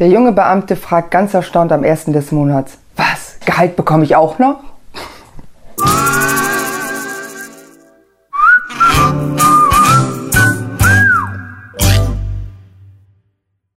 Der junge Beamte fragt ganz erstaunt am ersten des Monats. Was? Gehalt bekomme ich auch noch?